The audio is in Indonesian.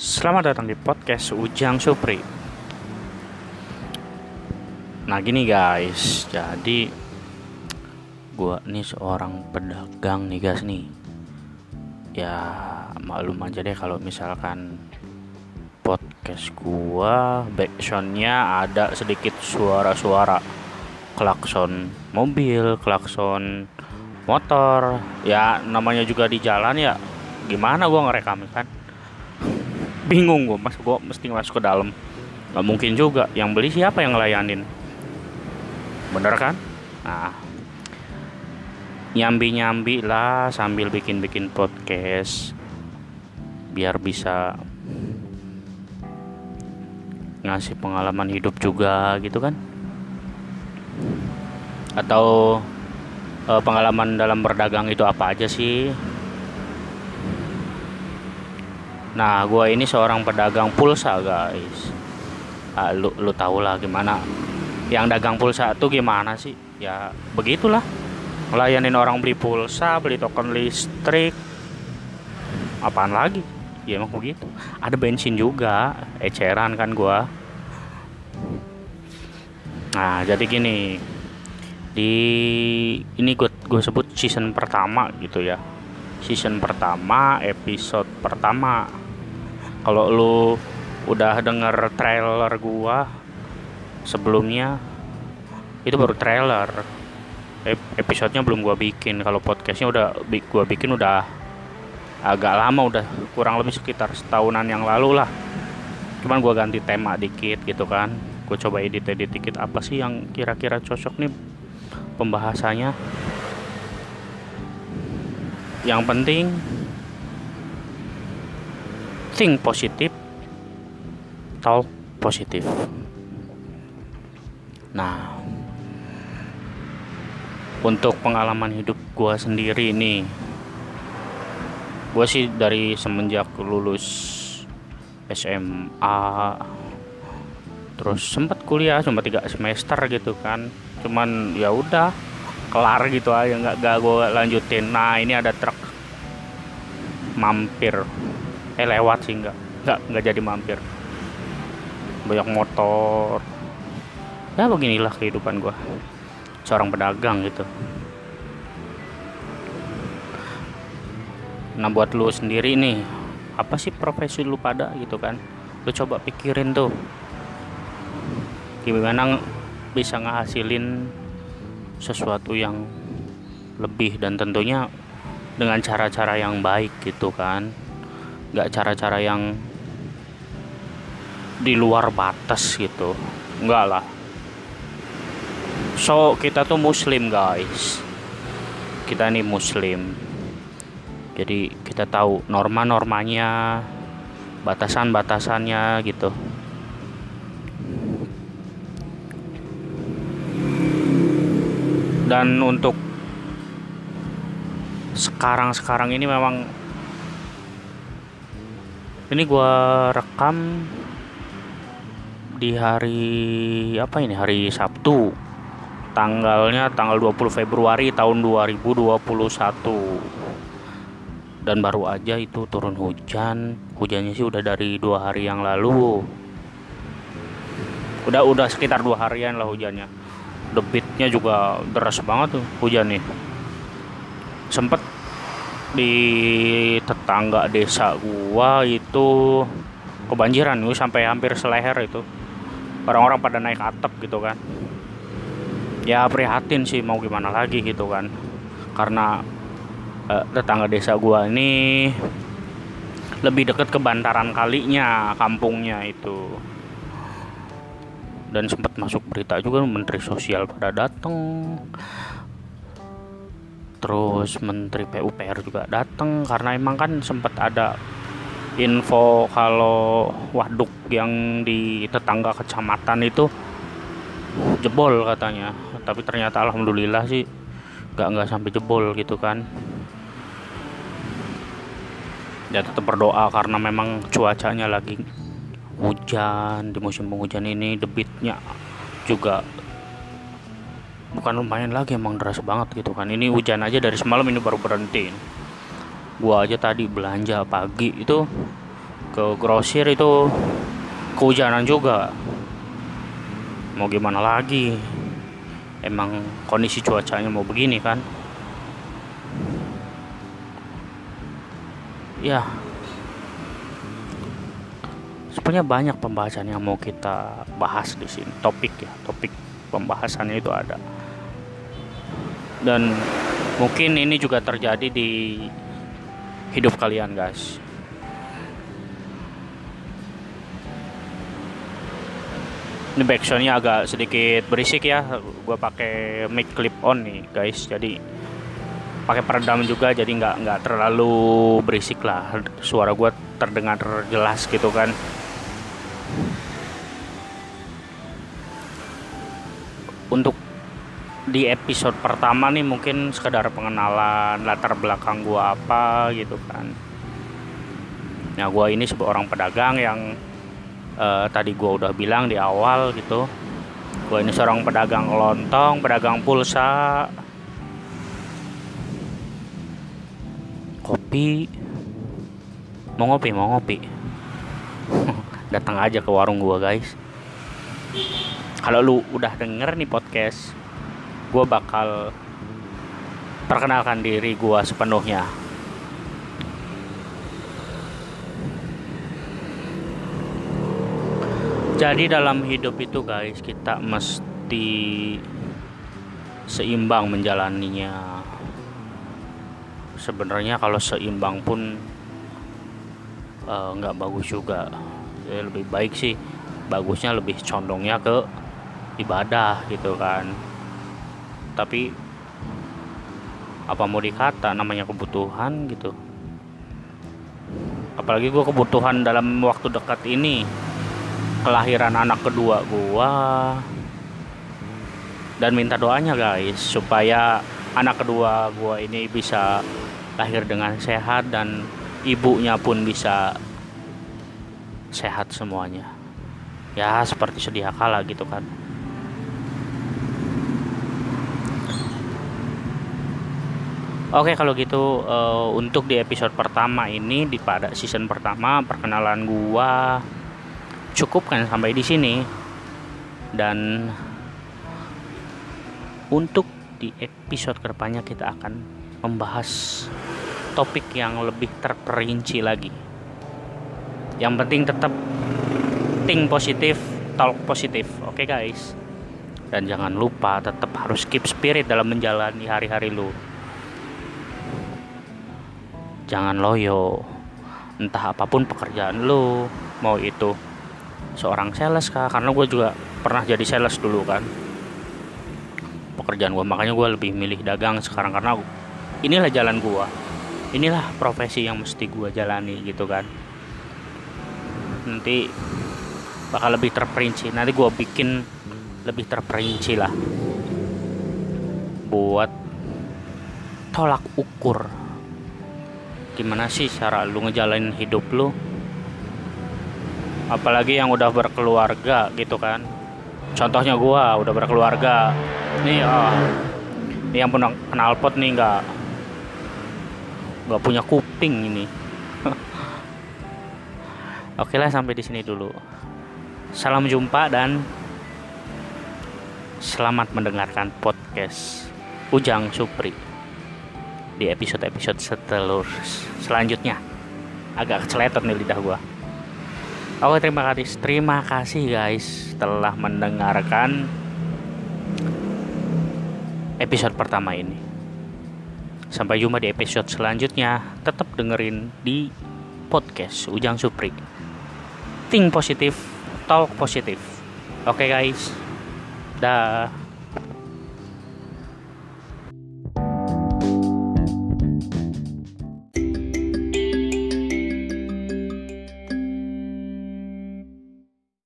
Selamat datang di podcast Ujang Supri. Nah gini guys, jadi gua nih seorang pedagang nih guys nih. Ya maklum aja deh kalau misalkan podcast gua backsoundnya ada sedikit suara-suara klakson mobil, klakson motor. Ya namanya juga di jalan ya. Gimana gua ngerekam kan? bingung gue mas gue mesti masuk ke dalam. Nggak mungkin juga yang beli siapa yang ngelayanin? Bener kan? Nah nyambi nyambi lah sambil bikin bikin podcast biar bisa ngasih pengalaman hidup juga gitu kan? Atau eh, pengalaman dalam berdagang itu apa aja sih Nah, gue ini seorang pedagang pulsa, guys. Ah, lu lu tau lah gimana yang dagang pulsa tuh gimana sih? Ya begitulah. Melayanin orang beli pulsa, beli token listrik. Apaan lagi? Ya emang begitu. Ada bensin juga, eceran kan gua. Nah, jadi gini. Di ini gue gue sebut season pertama gitu ya season pertama episode pertama. Kalau lu udah denger trailer gua sebelumnya itu baru trailer. Episodenya belum gua bikin. Kalau podcastnya udah gua bikin udah agak lama udah kurang lebih sekitar setahunan yang lalu lah. Cuman gua ganti tema dikit gitu kan. Gue coba edit edit dikit. Apa sih yang kira-kira cocok nih pembahasannya yang penting think positif talk positif nah untuk pengalaman hidup gue sendiri nih gue sih dari semenjak lulus SMA terus sempat kuliah cuma tiga semester gitu kan. Cuman ya udah kelar gitu aja nggak gak gue lanjutin. Nah ini ada truk mampir. Eh lewat sih nggak nggak nggak jadi mampir. Banyak motor. Ya beginilah kehidupan gue seorang pedagang gitu. Nah buat lu sendiri nih apa sih profesi lu pada gitu kan? Lu coba pikirin tuh. Gimana bisa ngehasilin sesuatu yang lebih dan tentunya dengan cara-cara yang baik gitu kan. Nggak cara-cara yang di luar batas gitu. Nggak lah. So kita tuh muslim guys. Kita nih muslim. Jadi kita tahu norma-normanya batasan-batasannya gitu dan untuk sekarang-sekarang ini memang ini gue rekam di hari apa ini? Hari Sabtu. Tanggalnya tanggal 20 Februari tahun 2021 dan baru aja itu turun hujan. Hujannya sih udah dari dua hari yang lalu. Udah udah sekitar dua harian lah hujannya debitnya juga deras banget tuh hujan nih sempet di tetangga desa gua itu kebanjiran gue sampai hampir seleher itu. Orang-orang pada naik atap gitu kan. Ya prihatin sih mau gimana lagi gitu kan. Karena eh, tetangga desa gua ini lebih dekat ke bantaran kalinya kampungnya itu dan sempat masuk berita juga menteri sosial pada datang terus menteri PUPR juga datang karena emang kan sempat ada info kalau waduk yang di tetangga kecamatan itu jebol katanya. Tapi ternyata alhamdulillah sih nggak nggak sampai jebol gitu kan. Ya tetap berdoa karena memang cuacanya lagi hujan di musim penghujan ini debitnya juga bukan lumayan lagi emang deras banget gitu kan. Ini hujan aja dari semalam ini baru berhenti. Gua aja tadi belanja pagi itu ke grosir itu kehujanan juga. Mau gimana lagi? Emang kondisi cuacanya mau begini kan? Ya sebenarnya banyak pembahasan yang mau kita bahas di sini. Topik ya topik pembahasannya itu ada. Dan mungkin ini juga terjadi di hidup kalian guys. Ini backsoundnya agak sedikit berisik ya. Gue pakai mic clip on nih guys. Jadi pakai peredam juga jadi nggak nggak terlalu berisik lah. Suara gue terdengar jelas gitu kan untuk di episode pertama nih mungkin sekedar pengenalan latar belakang gue apa gitu kan. Nah gue ini seorang pedagang yang uh, tadi gue udah bilang di awal gitu gue ini seorang pedagang lontong pedagang pulsa kopi. Mau ngopi mau ngopi. Datang aja ke warung gue guys. Kalau lu udah denger nih podcast gue bakal perkenalkan diri gue sepenuhnya. Jadi dalam hidup itu guys kita mesti seimbang menjalaninya. Sebenarnya kalau seimbang pun eh, nggak uh, bagus juga. Ya, lebih baik sih bagusnya lebih condongnya ke ibadah gitu kan. Tapi apa mau dikata namanya kebutuhan gitu? Apalagi gue kebutuhan dalam waktu dekat ini. Kelahiran anak kedua gua. Dan minta doanya guys supaya anak kedua gua ini bisa lahir dengan sehat dan ibunya pun bisa sehat semuanya. Ya seperti sedia kala gitu kan Oke kalau gitu uh, untuk di episode pertama ini di pada season pertama perkenalan gua cukupkan sampai di sini. Dan untuk di episode ke depannya kita akan membahas topik yang lebih terperinci lagi. Yang penting tetap think positif talk positif oke okay, guys? Dan jangan lupa tetap harus keep spirit dalam menjalani hari-hari lu jangan loyo. Entah apa pun pekerjaan lu mau itu seorang sales kah? Karena gue juga pernah jadi sales dulu kan. Pekerjaan gue makanya gue lebih milih dagang sekarang karena inilah jalan gue inilah profesi yang mesti gue jalani gitu kan. Nanti bakal lebih terperinci. Nanti gue bikin lebih terperinci lah. Buat tolak ukur gimana sih cara lu ngejalanin hidup lu? Apalagi yang udah berkeluarga gitu kan. Contohnya gua udah berkeluarga. Nih oh, ini yang punya knalpot nih nggak. Nggak punya kuping ini. Oke lah sampai di sini dulu. Salam jumpa dan selamat mendengarkan podcast Ujang Supri di episode-episode setelur selanjutnya agak keceletot nih lidah gua Oke terima kasih terima kasih guys telah mendengarkan episode pertama ini. Sampai jumpa di episode selanjutnya. Tetap dengerin di podcast Ujang Supri. Think positif, talk positif. Oke guys. Dah.